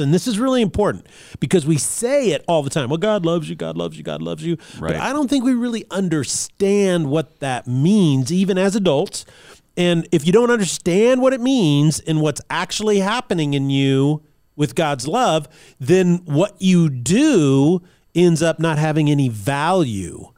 And this is really important because we say it all the time. Well, God loves you, God loves you, God loves you. Right. But I don't think we really understand what that means, even as adults. And if you don't understand what it means and what's actually happening in you with God's love, then what you do ends up not having any value.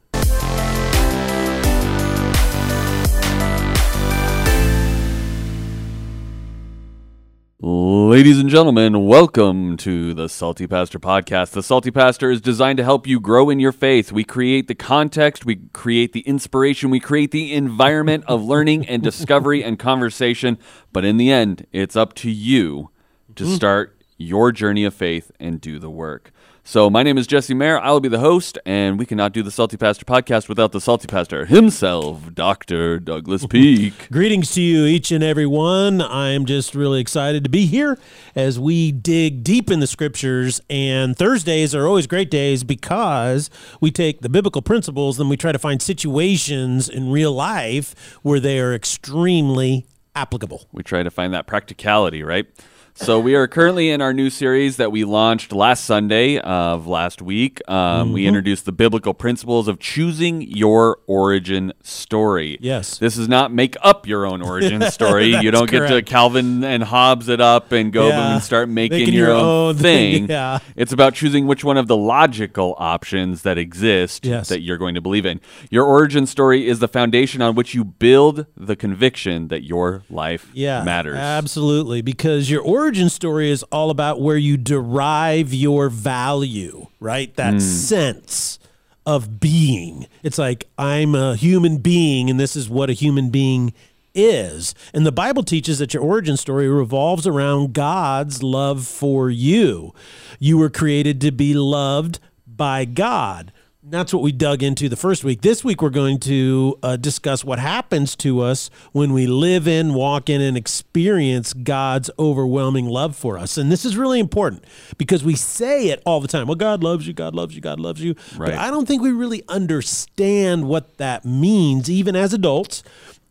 Ladies and gentlemen, welcome to the Salty Pastor Podcast. The Salty Pastor is designed to help you grow in your faith. We create the context, we create the inspiration, we create the environment of learning and discovery and conversation. But in the end, it's up to you to mm. start your journey of faith and do the work. So, my name is Jesse Mayer. I will be the host, and we cannot do the Salty Pastor podcast without the Salty Pastor himself, Dr. Douglas Peak. Greetings to you, each and every one. I'm just really excited to be here as we dig deep in the scriptures. And Thursdays are always great days because we take the biblical principles and we try to find situations in real life where they are extremely applicable. we try to find that practicality, right? So we are currently in our new series that we launched last Sunday of last week. Um, We introduced the biblical principles of choosing your origin story. Yes. this is not make up your own origin story. you don't get to. Calvin and Hobbes it up and go Yeah. and start making, Making your, your own, thing, yeah. It's about choosing which one of the logical options that exist Yes. that you're going to believe in. Your origin story is the foundation on which you build the conviction that your life Yeah, matters. Absolutely, because your origin story is all about where you derive your value, right? That hmm. sense of being. It's like I'm a human being, and this is what a human being is. And the Bible teaches that your origin story revolves around God's love for you. You were created to be loved by God. That's what we dug into the first week. This week, we're going to uh, discuss what happens to us when we live in, walk in, and experience God's overwhelming love for us. And this is really important because we say it all the time. Well, God loves you, God loves you, God loves you. Right. But I don't think we really understand what that means, even as adults.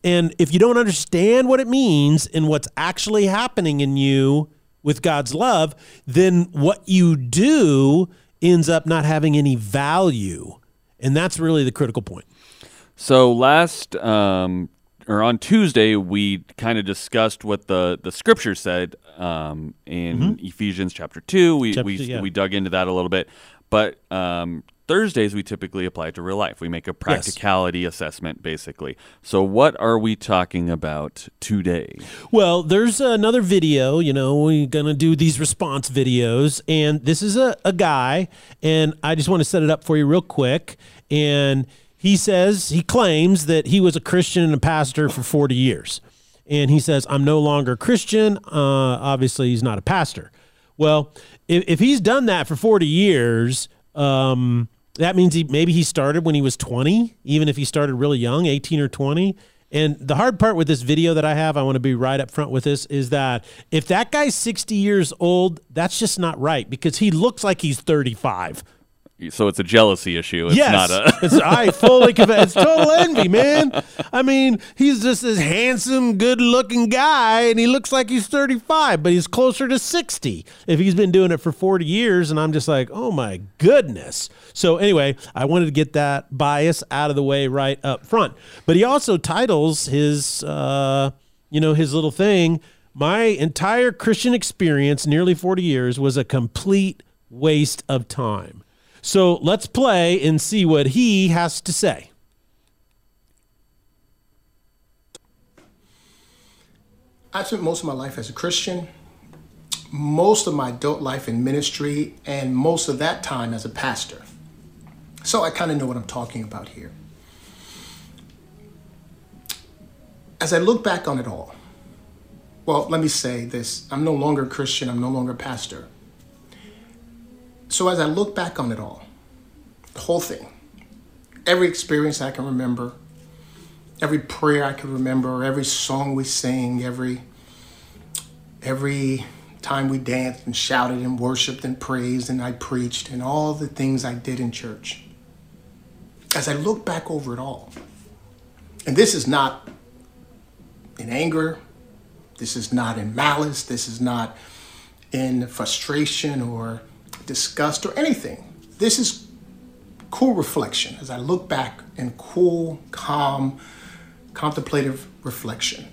And if you don't understand what it means and what's actually happening in you with God's love, then what you do ends up not having any value. And that's really the critical point. So last um, or on Tuesday, we kind of discussed what the the scripture said um, in Ephesians chapter two. We Mm-hmm. Chapter we two, yeah. we dug into that a little bit, but um, Thursdays we typically apply it to real life. We make a practicality assessment, basically. So what are we talking about today? Well, there's another video, you know, we're going to do these response videos. And this is a, a guy, and I just want to set it up for you real quick. And he says, he claims that he was a Christian and a pastor for 40 years. And he says, I'm no longer a Christian. Uh, obviously, he's not a pastor. Well, if, if he's done that for 40 years, um, that means he maybe he started when he was 20, even if he started really young, 18 or 20. And the hard part with this video that I have, I want to be right up front with this, is that if that guy's 60 years old, that's just not right because he looks like he's 35. So it's a jealousy issue. It's yes, not a. it's, I fully confess. It's total envy, man. I mean, he's just this handsome, good-looking guy, and he looks like he's 35, but he's closer to 60 if he's been doing it for 40 years. And I'm just like, oh my goodness. So anyway, I wanted to get that bias out of the way right up front. But he also titles his, uh, you know, his little thing. My entire Christian experience, nearly 40 years, was a complete waste of time. So let's play and see what he has to say. I spent most of my life as a Christian, most of my adult life in ministry, and most of that time as a pastor. So I kind of know what I'm talking about here. As I look back on it all, well, let me say this I'm no longer a Christian, I'm no longer a pastor. So as I look back on it all, the whole thing, every experience I can remember, every prayer I can remember, every song we sang, every every time we danced and shouted and worshiped and praised and I preached and all the things I did in church. As I look back over it all, and this is not in anger, this is not in malice, this is not in frustration or disgust or anything. This is cool reflection as I look back in cool, calm, contemplative reflection.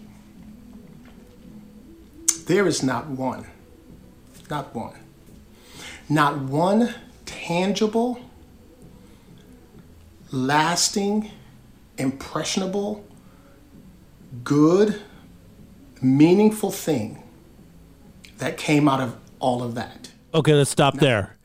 There is not one, not one, not one tangible, lasting, impressionable, good, meaningful thing that came out of all of that. Okay, let's stop there.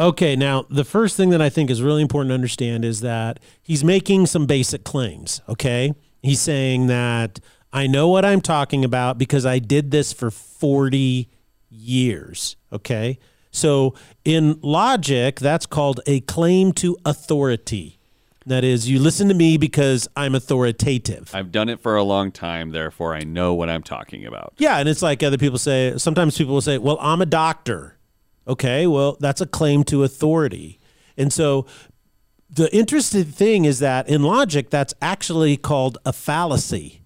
Okay, now the first thing that I think is really important to understand is that he's making some basic claims. Okay, he's saying that I know what I'm talking about because I did this for 40 years. Okay, so in logic, that's called a claim to authority. That is, you listen to me because I'm authoritative. I've done it for a long time, therefore I know what I'm talking about. Yeah, and it's like other people say, sometimes people will say, well, I'm a doctor. Okay, well, that's a claim to authority. And so the interesting thing is that in logic, that's actually called a fallacy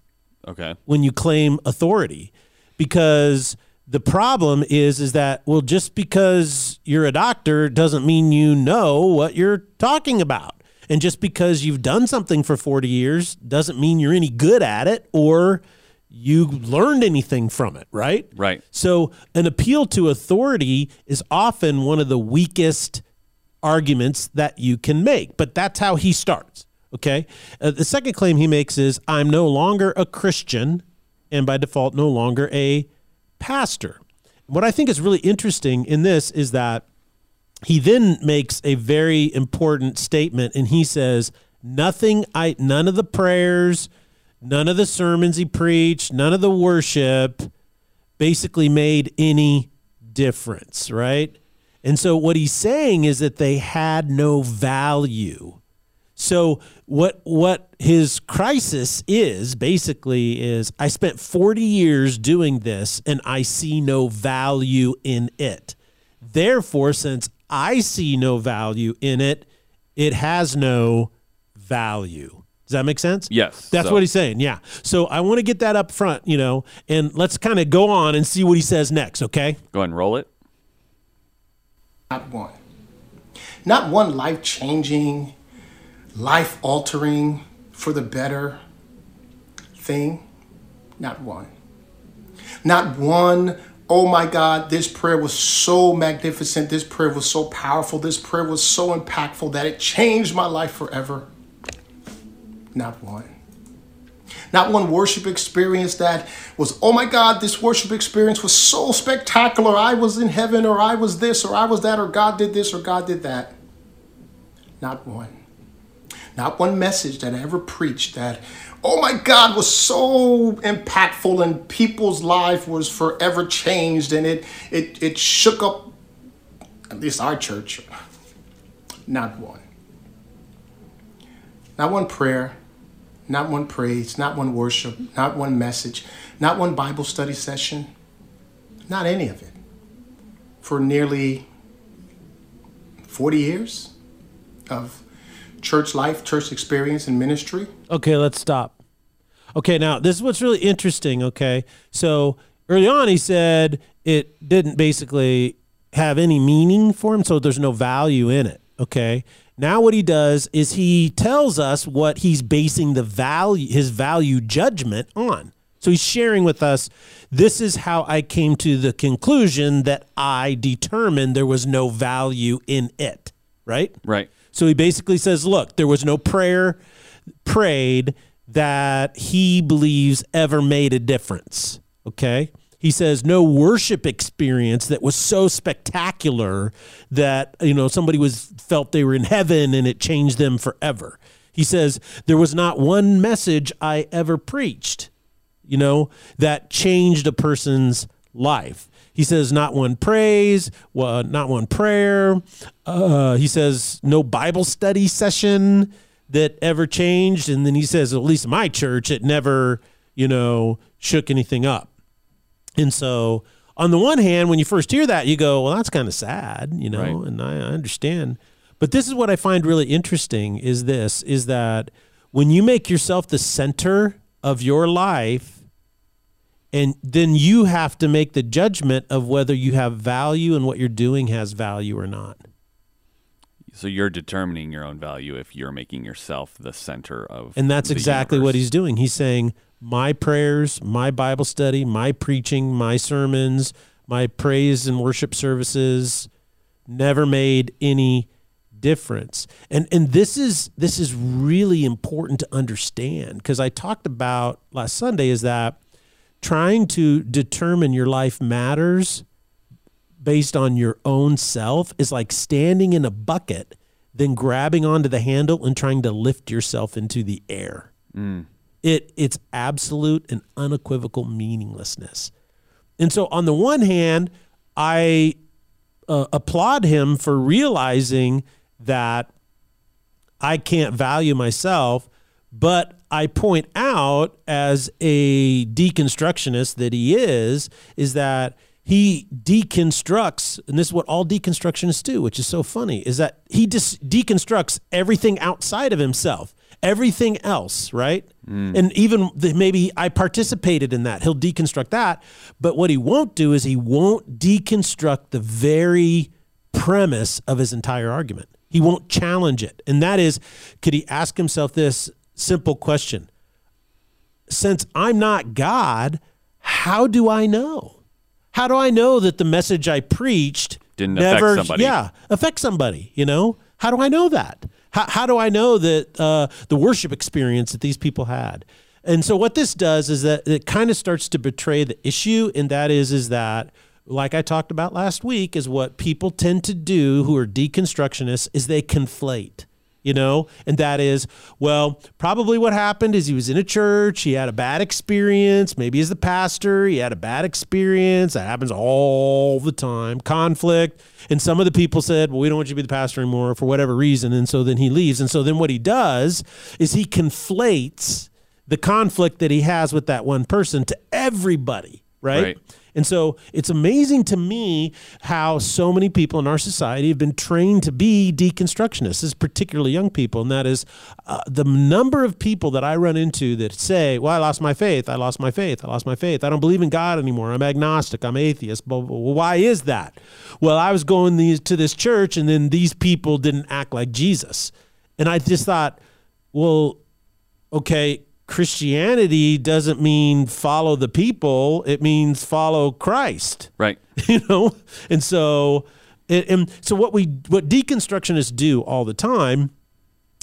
Okay. when you claim authority because the problem is is that well just because you're a doctor doesn't mean you know what you're talking about and just because you've done something for 40 years doesn't mean you're any good at it or you learned anything from it right Right. so an appeal to authority is often one of the weakest arguments that you can make, but that's how he starts. Okay. Uh, the second claim he makes is I'm no longer a Christian and by default no longer a pastor. What I think is really interesting in this is that he then makes a very important statement and he says nothing I none of the prayers, none of the sermons he preached, none of the worship basically made any difference, right? And so what he's saying is that they had no value. So what what his crisis is basically is I spent 40 years doing this and I see no value in it. Therefore, since I see no value in it, it has no value. Does that make sense? Yes. That's So- what he's saying. Yeah. So I want to get that up front, you know, and let's kind of go on and see what he says next, okay? Go ahead and roll it. Not one. Not one life changing, life altering, for the better thing. Not one. Not one, oh my God, this prayer was so magnificent. This prayer was so powerful. This prayer was so impactful that it changed my life forever. Not one. Not one worship experience that was, oh my God, this worship experience was so spectacular. I was in heaven, or I was this, or I was that, or God did this, or God did that. Not one. Not one message that I ever preached that, oh my God, was so impactful and people's life was forever changed and it, it, it shook up at least our church. Not one. Not one prayer, not one praise, not one worship, not one message, not one Bible study session, not any of it. For nearly 40 years of church life, church experience, and ministry. Okay, let's stop. Okay, now this is what's really interesting. Okay, so early on he said it didn't basically have any meaning for him, so there's no value in it. Okay, now what he does is he tells us what he's basing the value, his value judgment on. So he's sharing with us, this is how I came to the conclusion that I determined there was no value in it. Right? Right. So he basically says, look, there was no prayer prayed that he believes ever made a difference. Okay. He says no worship experience that was so spectacular that you know somebody was felt they were in heaven and it changed them forever. He says there was not one message I ever preached, you know, that changed a person's life. He says not one praise, well, not one prayer. Uh, he says no Bible study session that ever changed, and then he says at least in my church it never, you know, shook anything up. And so, on the one hand, when you first hear that, you go, "Well, that's kind of sad," you know, Right. and I, I understand. But this is what I find really interesting: is this is that when you make yourself the center of your life, And then you have to make the judgment of whether you have value and what you're doing has value or not. So you're determining your own value if you're making yourself the center of And that's exactly what he's doing. He's saying, My prayers, my Bible study, my preaching, my sermons, my praise and worship services never made any difference. And and this is this is really important to understand because I talked about last Sunday is that trying to determine your life matters based on your own self is like standing in a bucket, then grabbing onto the handle and trying to lift yourself into the air. It it's absolute and unequivocal meaninglessness. And so, on the one hand, I uh, applaud him for realizing that I can't value myself, but I point out as a deconstructionist that he is, is that he deconstructs, and this is what all deconstructionists do, which is so funny, is that he just deconstructs everything outside of himself, everything else, right? Mm. And even the, maybe I participated in that. He'll deconstruct that, but what he won't do is he won't deconstruct the very premise of his entire argument. He won't challenge it. And that is, could he ask himself this simple question? Since I'm not God, how do I know? How do I know that the message I preached Didn't affect somebody. yeah, affect somebody? You know, how do I know that? How, how do I know that uh, the worship experience that these people had? And so what this does is that it kind of starts to betray the issue, and that is is that like I talked about last week, is what people tend to do who are deconstructionists is they conflate you know and that is well probably what happened is he was in a church he had a bad experience maybe as the pastor he had a bad experience that happens all the time conflict and some of the people said well we don't want you to be the pastor anymore for whatever reason and so then he leaves and so then what he does is he conflates the conflict that he has with that one person to everybody right. Right. And so it's amazing to me how so many people in our society have been trained to be deconstructionists, particularly young people. And that is uh, the number of people that I run into that say, Well, I lost my faith. I lost my faith. I lost my faith. I don't believe in God anymore. I'm agnostic. I'm atheist. Well, why is that? Well, I was going these, to this church and then these people didn't act like Jesus. And I just thought, Well, okay, Christianity doesn't mean follow the people, it means follow Christ. Right. You know? And so and, so what we what deconstructionists do all the time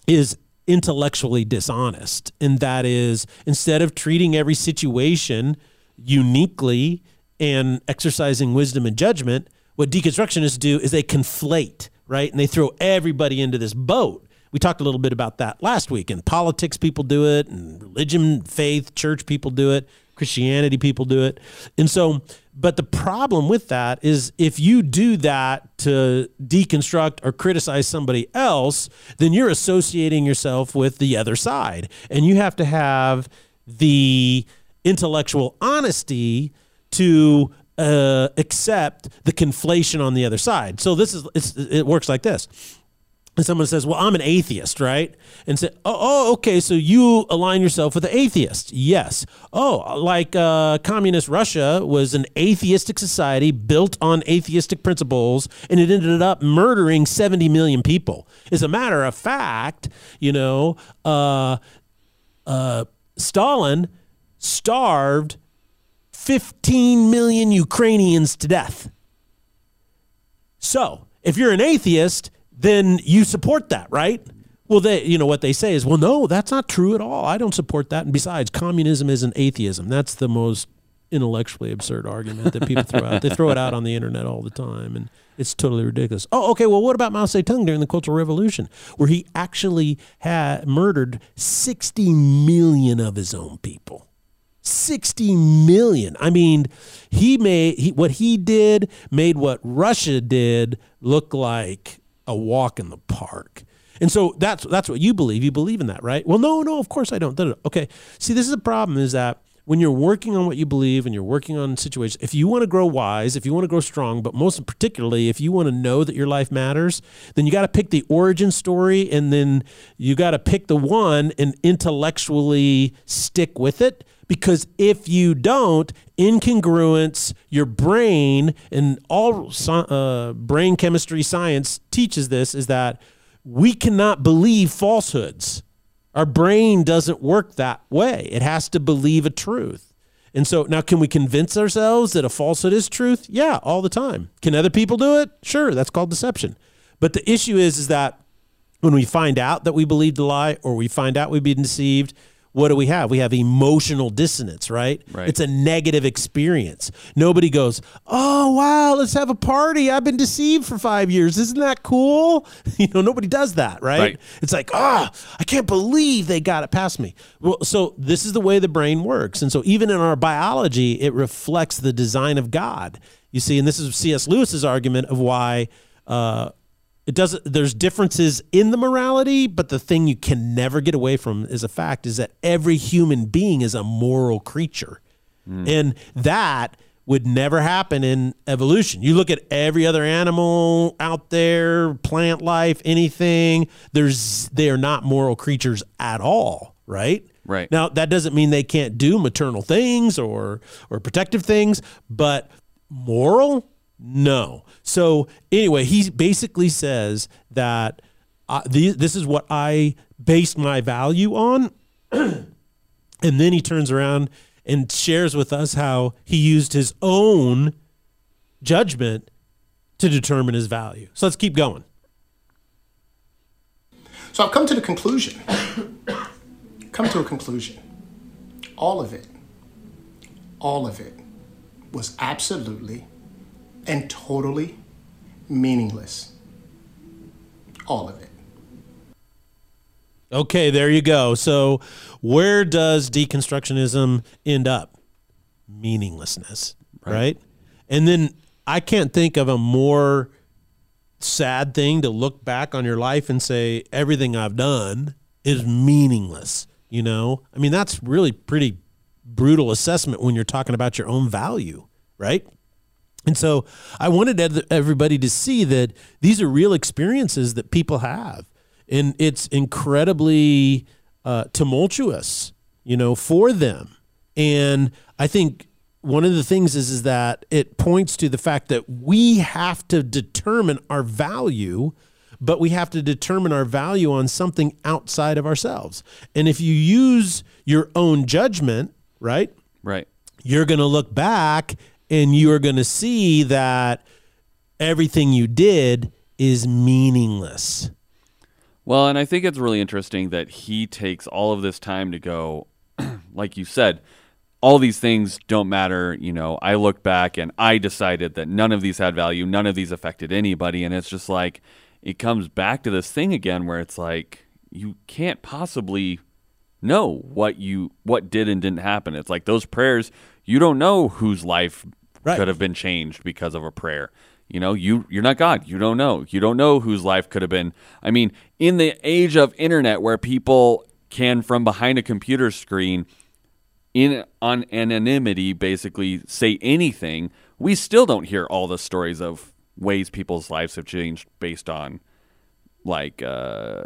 is intellectually dishonest. And that is instead of treating every situation uniquely and exercising wisdom and judgment, what deconstructionists do is they conflate, right? And they throw everybody into this boat. We talked a little bit about that last week. And politics people do it, and religion, faith, church people do it, Christianity people do it. And so, but the problem with that is if you do that to deconstruct or criticize somebody else, then you're associating yourself with the other side. And you have to have the intellectual honesty to uh, accept the conflation on the other side. So this is it works like this. And someone says, "Well, I'm an atheist, right?" And say, "Oh, oh okay. So you align yourself with the atheist?" Yes. Oh, like uh, communist Russia was an atheistic society built on atheistic principles, and it ended up murdering 70 million people. As a matter of fact, you know, uh, uh, Stalin starved 15 million Ukrainians to death. So, if you're an atheist, then you support that, right? Well, they, you know, what they say is, well, no, that's not true at all. I don't support that. And besides, communism isn't atheism. That's the most intellectually absurd argument that people throw out. They throw it out on the internet all the time, and it's totally ridiculous. Oh, okay. Well, what about Mao Zedong during the Cultural Revolution, where he actually had murdered 60 million of his own people? 60 million. I mean, he made he, what he did made what Russia did look like a walk in the park. And so that's that's what you believe. You believe in that, right? Well, no, no, of course I don't. Okay. See, this is the problem is that when you're working on what you believe and you're working on situations, if you want to grow wise, if you want to grow strong, but most particularly if you want to know that your life matters, then you got to pick the origin story and then you got to pick the one and intellectually stick with it Because if you don't, incongruence, your brain, and all uh, brain chemistry science teaches this is that we cannot believe falsehoods. Our brain doesn't work that way. It has to believe a truth. And so now, can we convince ourselves that a falsehood is truth? Yeah, all the time. Can other people do it? Sure, that's called deception. But the issue is, is that when we find out that we believed a lie or we find out we've been deceived, what do we have? We have emotional dissonance, right? Right. It's a negative experience. Nobody goes, "Oh wow, let's have a party. I've been deceived for five years. Isn't that cool?" You know, nobody does that, right? Right. It's like, "Ah, I can't believe they got it past me." Well, so this is the way the brain works, and so even in our biology, it reflects the design of God. You see, and this is C.S. Lewis's argument of why. Uh, it doesn't there's differences in the morality but the thing you can never get away from is a fact is that every human being is a moral creature. Hmm. And that would never happen in evolution. You look at every other animal out there plant life anything there's they are not moral creatures at all right? Right. now that doesn't mean they can't do maternal things or or protective things but moral no. So anyway, he basically says that uh, this is what I based my value on, and then he turns around and shares with us how he used his own judgment to determine his value. So let's keep going. So I've come to the conclusion. come to a conclusion. All of it, all of it was absolutely and totally meaningless. All of it. Okay, there you go. So where does deconstructionism end up? Meaninglessness, right? And then I can't think of a more sad thing to look back on your life and say everything I've done is meaningless, you know? I mean, that's really pretty brutal assessment when you're talking about your own value, right? And so I wanted everybody to see that these are real experiences that people have. And it's incredibly uh, tumultuous, you know, for them. And I think one of the things is, is that it points to the fact that we have to determine our value, but we have to determine our value on something outside of ourselves. And if you use your own judgment, right? Right. you're going to look back and you are going to see that everything you did is meaningless. Well, and I think it's really interesting that he takes all of this time to go, like you said, all these things don't matter. You know, I look back and I decided that none of these had value, none of these affected anybody. And it's just like, it comes back to this thing again where it's like, you can't possibly know what you what did and didn't happen. It's like those prayers, you don't know whose life Right. could have been changed because of a prayer. You know, you you're not God. You don't know. You don't know whose life could have been. I mean, in the age of internet where people can from behind a computer screen in on anonymity basically say anything, we still don't hear all the stories of ways people's lives have changed based on like uh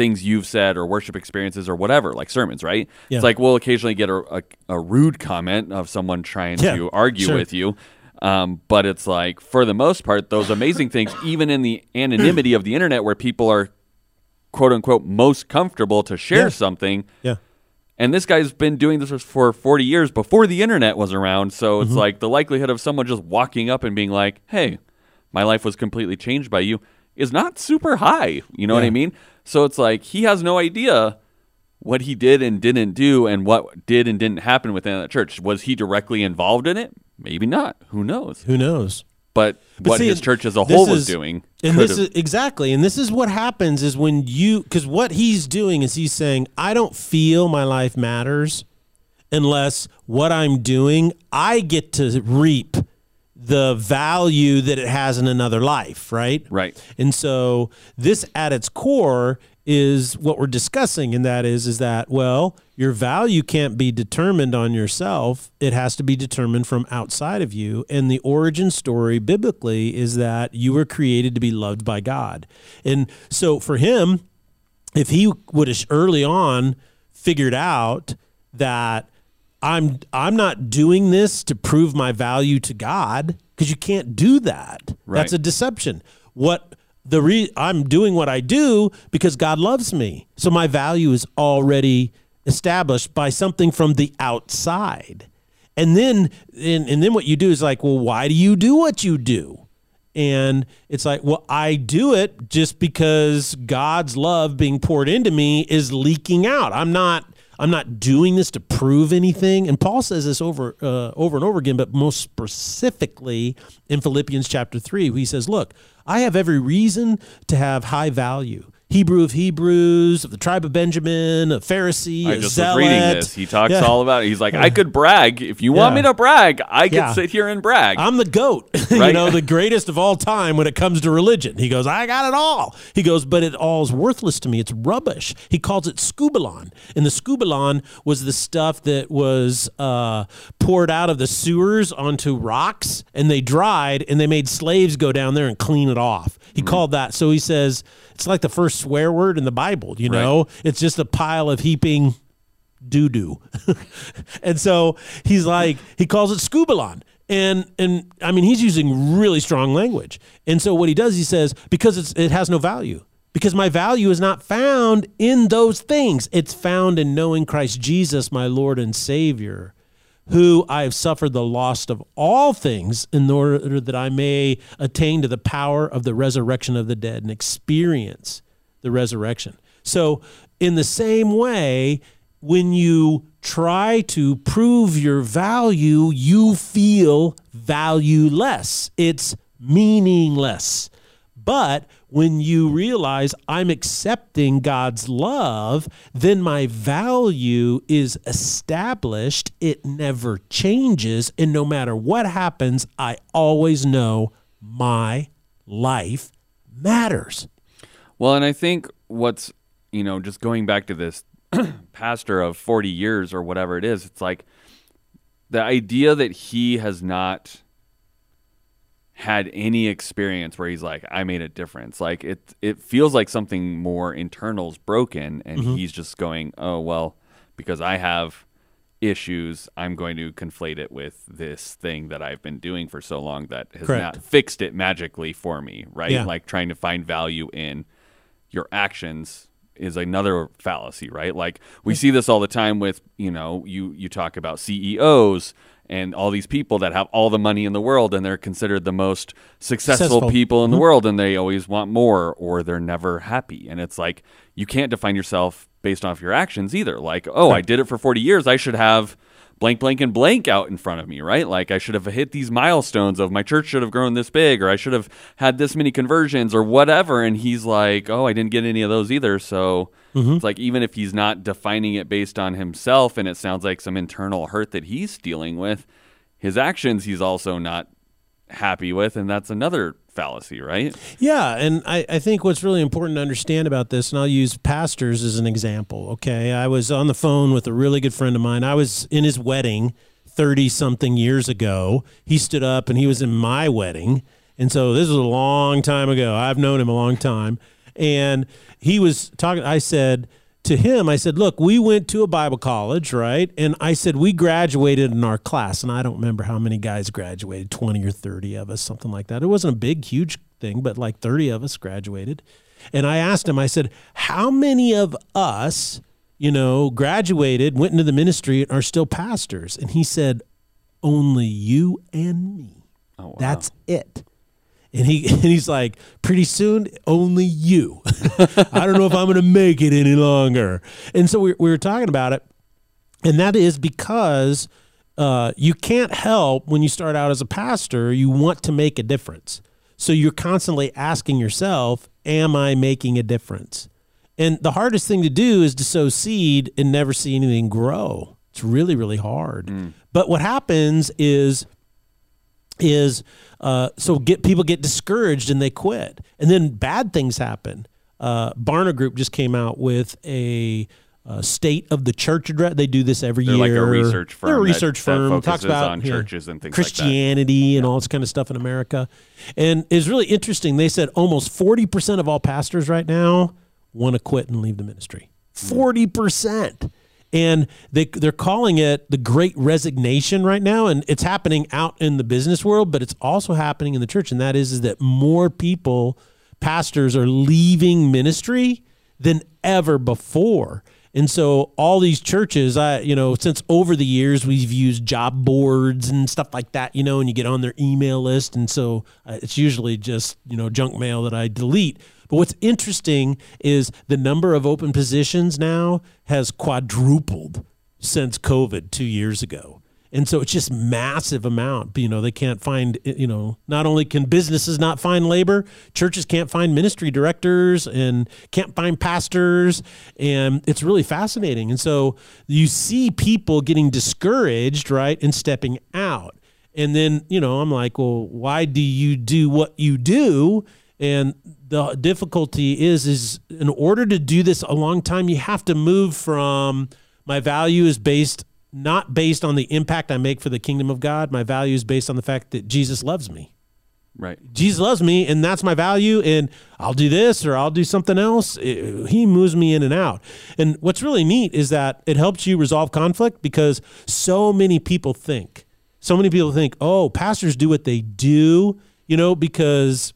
things you've said or worship experiences or whatever, like sermons, right? Yeah. It's like we'll occasionally get a, a, a rude comment of someone trying Yeah, to argue sure. with you. Um, but it's like, for the most part, those amazing things, even in the anonymity of the internet where people are quote unquote most comfortable to share Yeah. something. Yeah. And this guy's been doing this for 40 years before the internet was around. So Mm-hmm. it's like the likelihood of someone just walking up and being like, hey, my life was completely changed by you is not super high. You know what I mean? So it's like he has no idea what he did and didn't do and what did and didn't happen within that church. Was he directly involved in it? Maybe not. Who knows? Who knows? But, But what see, his church as a whole was doing. And this have- is exactly, and this is what happens is when you, because what he's doing is he's saying, I don't feel my life matters unless what I'm doing, I get to reap the value that it has in another life, right? Right. And so this at its core is what we're discussing and that is is that well your value can't be determined on yourself it has to be determined from outside of you and the origin story biblically is that you were created to be loved by God and so for him if he would have early on figured out that I'm I'm not doing this to prove my value to God because you can't do that. Right. That's a deception. What the re- I'm doing what I do because God loves me. So my value is already established by something from the outside. And then and, and then what you do is like, well, why do you do what you do? And it's like, well, I do it just because God's love being poured into me is leaking out. I'm not I'm not doing this to prove anything. And Paul says this over uh, over and over again, but most specifically in Philippians chapter three, he says, "Look, I have every reason to have high value." Hebrew of Hebrews, of the tribe of Benjamin, a Pharisee, I a just zealot. reading this. He talks Yeah. all about it. He's like, I could brag. If you want Yeah. me to brag, I could Yeah. sit here and brag. I'm the goat, you know, the greatest of all time when it comes to religion. He goes, I got it all. He goes, but it all is worthless to me. It's rubbish. He calls it skubalon. And the skubalon was the stuff that was uh, poured out of the sewers onto rocks and they dried and they made slaves go down there and clean it off. He called that. So he says, it's like the first swear word in the Bible, you know? It's just a pile of heaping doo doo. and so he's like, he calls it skubalon. And and I mean he's using really strong language. And so what he does, he says, because it's it has no value. Because my value is not found in those things. It's found in knowing Christ Jesus, my Lord and Savior, who I have suffered the loss of all things in order that I may attain to the power of the resurrection of the dead and experience the resurrection. So, in the same way, when you try to prove your value, you feel valueless. It's meaningless. But when you realize I'm accepting God's love, then my value is established. It never changes. And no matter what happens, I always know my life matters. Well, and I think what's, you know, just going back to this pastor of 40 years or whatever it is, it's like the idea that he has not had any experience where he's like, I made a difference. Like it, it feels like something more internal's broken, and mm-hmm. he's just going, oh well, because I have issues, I'm going to conflate it with this thing that I've been doing for so long that has Correct. not fixed it magically for me, right? Yeah. Like trying to find value in your actions is another fallacy, right? Like we see this all the time with, you know, you you talk about CEOs and all these people that have all the money in the world and they're considered the most successful, Successful. people in the mm-hmm. world and they always want more or they're never happy. And it's like you can't define yourself based off your actions either. Like, oh, I did it for 40 years, I should have blank blank and blank out in front of me, right? Like I should have hit these milestones of my church should have grown this big or I should have had this many conversions or whatever and he's like, "Oh, I didn't get any of those either." So mm-hmm. it's like even if he's not defining it based on himself and it sounds like some internal hurt that he's dealing with, his actions he's also not happy with and that's another fallacy, right? Yeah, and I, I think what's really important to understand about this, and I'll use pastors as an example. Okay, I was on the phone with a really good friend of mine. I was in his wedding 30 something years ago. He stood up and he was in my wedding. And so this was a long time ago. I've known him a long time. And he was talking, I said, to him, I said, Look, we went to a Bible college, right? And I said, We graduated in our class. And I don't remember how many guys graduated 20 or 30 of us, something like that. It wasn't a big, huge thing, but like 30 of us graduated. And I asked him, I said, How many of us, you know, graduated, went into the ministry, and are still pastors? And he said, Only you and me. Oh, wow. That's it. And he and he's like, pretty soon, only you. I don't know if I'm going to make it any longer. And so we, we were talking about it, and that is because uh, you can't help when you start out as a pastor. You want to make a difference, so you're constantly asking yourself, "Am I making a difference?" And the hardest thing to do is to sow seed and never see anything grow. It's really, really hard. But what happens is is uh, so get people get discouraged and they quit, and then bad things happen. Uh, Barna Group just came out with a uh, state of the church address. They do this every They're year. They're like a research firm. They're a research that, firm. That talks about on churches and things Christianity like and yeah. all this kind of stuff in America. And it's really interesting. They said almost 40% of all pastors right now want to quit and leave the ministry. Hmm. 40% and they they're calling it the Great Resignation right now, and it's happening out in the business world, but it's also happening in the church, and that is is that more people, pastors, are leaving ministry than ever before. And so all these churches, I you know, since over the years we've used job boards and stuff like that, you know, and you get on their email list, and so uh, it's usually just you know junk mail that I delete. But what's interesting is the number of open positions now has quadrupled since COVID two years ago. And so it's just massive amount. You know, they can't find, eh, you know, not only can businesses not find labor, churches can't find ministry directors and can't find pastors. And it's really fascinating. And so you see people getting discouraged, right, and stepping out. And then, you know, I'm like, well, why do you do what you do? And the difficulty is, is in order to do this a long time, you have to move from my value is based not based on the impact I make for the kingdom of God. My value is based on the fact that Jesus loves me. Right. Jesus loves me, and that's my value. And I'll do this or I'll do something else. It- he moves me in and out. And what's really neat is that it helps you resolve conflict because so many people think, so many people think, oh, pastors do what they do, you know, because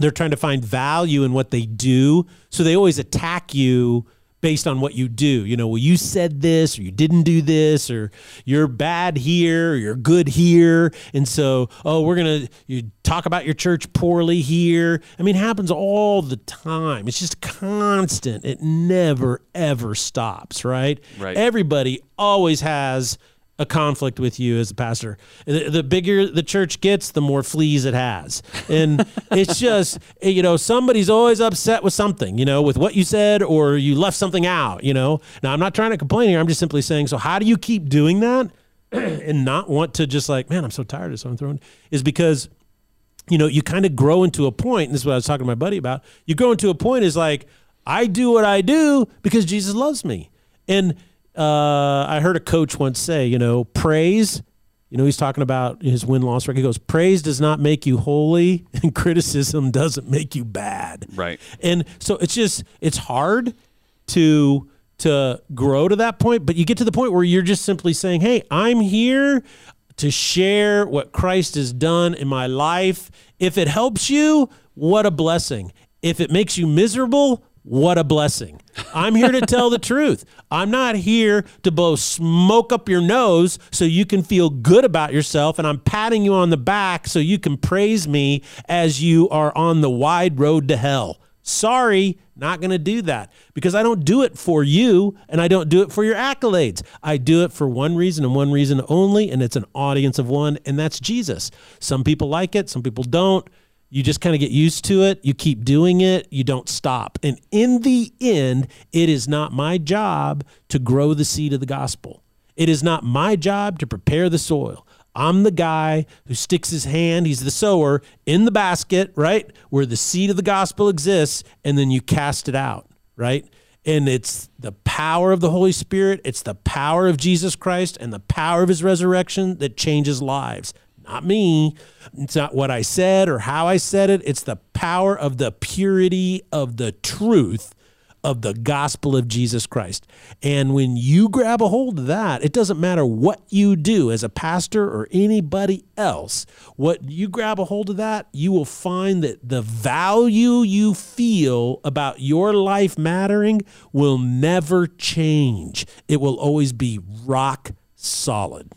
they're trying to find value in what they do. So they always attack you based on what you do. You know, well, you said this or you didn't do this or you're bad here or you're good here. And so, oh, we're going to you talk about your church poorly here. I mean, it happens all the time. It's just constant. It never ever stops, right? Right. Everybody always has a conflict with you as a pastor. The, the bigger the church gets, the more fleas it has. And it's just, eh, you know, somebody's always upset with something, you know, with what you said or you left something out, you know. Now, I'm not trying to complain here. I'm just simply saying, so how do you keep doing that and not want to just like, man, I'm so tired of so I'm throwing, is because you know, you kind of grow into a point. And this is what I was talking to my buddy about. You grow into a point is like, I do what I do because Jesus loves me. And uh, I heard a coach once say, you know, praise, you know, he's talking about his win loss record. He goes, praise does not make you holy, and criticism doesn't make you bad. Right. And so it's just, it's hard to to grow to that point, but you get to the point where you're just simply saying, "Hey, I'm here to share what Christ has done in my life. If it helps you, what a blessing. If it makes you miserable, what a blessing. I'm here to tell the truth. I'm not here to blow smoke up your nose so you can feel good about yourself, and I'm patting you on the back so you can praise me as you are on the wide road to hell. Sorry, not going to do that because I don't do it for you and I don't do it for your accolades. I do it for one reason and one reason only, and it's an audience of one, and that's Jesus. Some people like it, some people don't. You just kind of get used to it. You keep doing it. You don't stop. And in the end, it is not my job to grow the seed of the gospel. It is not my job to prepare the soil. I'm the guy who sticks his hand, he's the sower, in the basket, right? Where the seed of the gospel exists, and then you cast it out, right? And it's the power of the Holy Spirit, it's the power of Jesus Christ and the power of his resurrection that changes lives. Not me. It's not what I said or how I said it. It's the power of the purity of the truth of the gospel of Jesus Christ. And when you grab a hold of that, it doesn't matter what you do as a pastor or anybody else. What you grab a hold of that, you will find that the value you feel about your life mattering will never change. It will always be rock solid.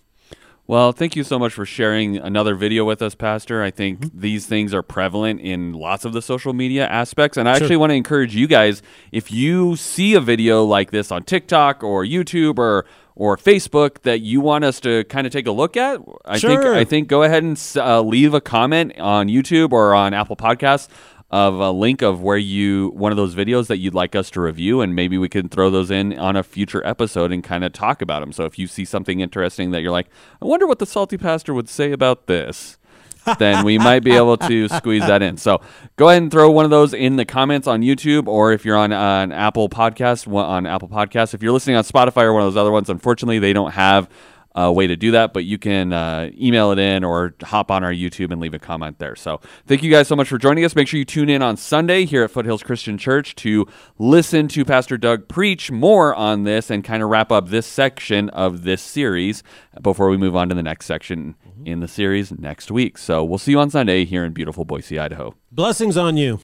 Well, thank you so much for sharing another video with us, Pastor. I think Mm-hmm. these things are prevalent in lots of the social media aspects. And I actually want to encourage you guys if you see a video like this on TikTok or YouTube or or Facebook that you want us to kind of take a look at, I think I think go ahead and uh, leave a comment on YouTube or on Apple Podcasts of a link of where you one of those videos that you'd like us to review and maybe we can throw those in on a future episode and kind of talk about them so if you see something interesting that you're like i wonder what the salty pastor would say about this then we might be able to squeeze that in. So go ahead and throw one of those in the comments on youtube or if you're on uh, an apple podcast on apple podcast if you're listening on spotify or one of those other ones unfortunately they don't have uh, way to do that, but you can uh, email it in or hop on our YouTube and leave a comment there. So thank you guys so much for joining us. Make sure you tune in on Sunday here at Foothills Christian Church to listen to Pastor Doug preach more on this and kind of wrap up this section of this series before we move on to the next section in the series next week. So we'll see you on Sunday here in beautiful Boise, Idaho. Blessings on you.